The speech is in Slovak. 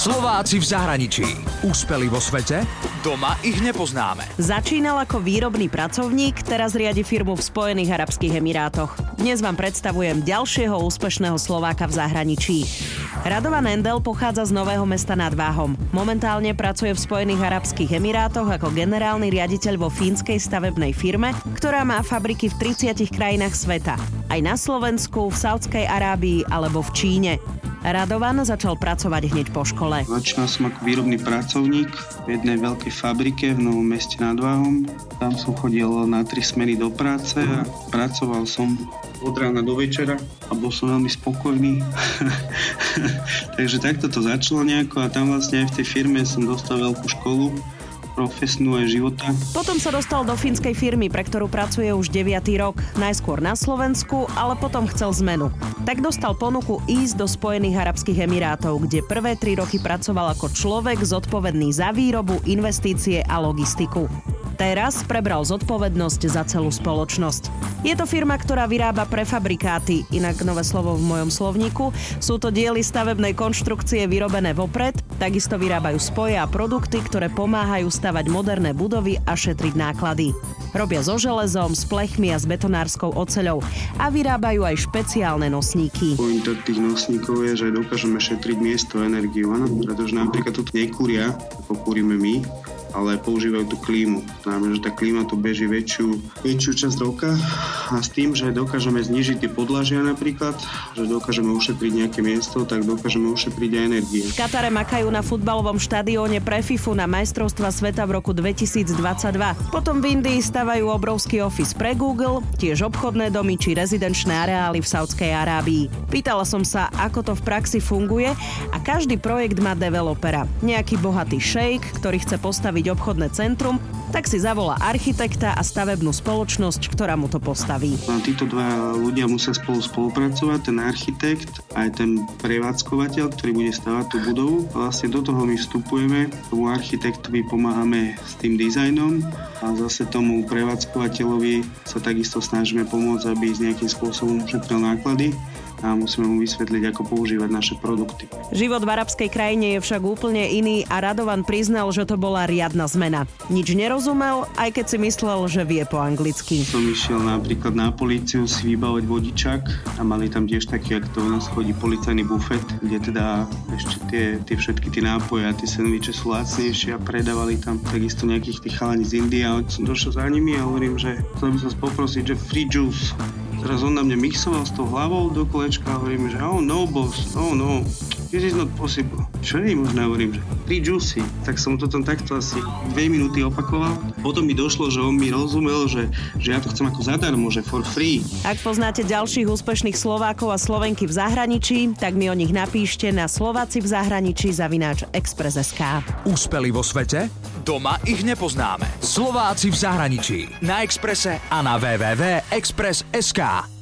Slováci v zahraničí. Úspeli vo svete? Doma ich nepoznáme. Začínal ako výrobný pracovník, teraz riadi firmu v Spojených Arabských Emirátoch. Dnes vám predstavujem ďalšieho úspešného Slováka v zahraničí. Radovan Endel pochádza z Nového mesta nad Váhom. Momentálne pracuje v Spojených Arabských Emirátoch ako generálny riaditeľ vo fínskej stavebnej firme, ktorá má fabriky v 30 krajinách sveta. Aj na Slovensku, v Saudskej Arábii alebo v Číne. Radovan začal pracovať hneď po škole. Začal som ako výrobný pracovník v jednej veľkej fabrike v Novom meste nad Váhom. Tam som chodil na tri smeny do práce a pracoval som od rána do večera a bol som veľmi spokojný. Takže takto to začalo nejako a tam vlastne aj v tej firme som dostal veľkú školu profesnú života. Potom sa dostal do fínskej firmy, pre ktorú pracuje už 9. rok. Najskôr na Slovensku, ale potom chcel zmenu. Tak dostal ponuku ísť do Spojených Arabských Emirátov, kde prvé 3 roky pracoval ako človek zodpovedný za výrobu, investície a logistiku. Teraz prebral zodpovednosť za celú spoločnosť. Je to firma, ktorá vyrába prefabrikáty, inak nové slovo v mojom slovníku. Sú to diely stavebnej konštrukcie vyrobené vopred, takisto vyrábajú spoje a produkty, ktoré pomáhajú stavať moderné budovy a šetriť náklady. Robia so železom, s plechmi a s betonárskou oceľou a vyrábajú aj špeciálne nosníky. Pointa tých nosníkov je, že dokážeme šetriť miesto, energiu, áno? pretože napríklad tu nekúria, ako kúrime my, ale používajú tú klímu. Znamená, že tá klíma tu beží väčšiu, väčšiu časť roka a s tým, že dokážeme znižiť tie podlažia napríklad, že dokážeme ušetriť nejaké miesto, tak dokážeme ušetriť aj energie. V Katare makajú na futbalovom štadióne pre FIFU na majstrovstva sveta v roku 2022. Potom v Indii stavajú obrovský office pre Google, tiež obchodné domy či rezidenčné areály v Saudskej Arábii. Pýtala som sa, ako to v praxi funguje a každý projekt má developera. Nejaký bohatý šejk, ktorý chce postaviť postaviť obchodné centrum, tak si zavolá architekta a stavebnú spoločnosť, ktorá mu to postaví. Títo dva ľudia musia spolu spolupracovať, ten architekt aj ten prevádzkovateľ, ktorý bude stavať tú budovu. Vlastne do toho my vstupujeme, tomu architektovi pomáhame s tým dizajnom a zase tomu prevádzkovateľovi sa takisto snažíme pomôcť, aby nejakým spôsobom ušetril náklady a musíme mu vysvetliť, ako používať naše produkty. Život v arabskej krajine je však úplne iný a Radovan priznal, že to bola riadna zmena. Nič nerozumel, aj keď si myslel, že vie po anglicky. Som išiel napríklad na políciu si vybavať vodičak a mali tam tiež taký, ak to u nás chodí, policajný bufet, kde teda ešte tie, tie všetky tie nápoje a tie sendviče sú lacnejšie a predávali tam takisto nejakých tých chalani z Indie a som došiel za nimi a hovorím, že chcel by som poprosiť, že free juice Teraz on na mňa mixoval s tou hlavou do kolečka a hovorím, že oh no boss, oh no, this is not possible. Čo nie možné, hovorím, že free juicy. Tak som to tam takto asi dve minúty opakoval. Potom mi došlo, že on mi rozumel, že, že ja to chcem ako zadarmo, že for free. Ak poznáte ďalších úspešných Slovákov a Slovenky v zahraničí, tak mi o nich napíšte na Slováci v zahraničí zavináč Express.sk. Úspeli vo svete? Doma ich nepoznáme. Slováci v zahraničí. Na Exprese a na www.express.sk.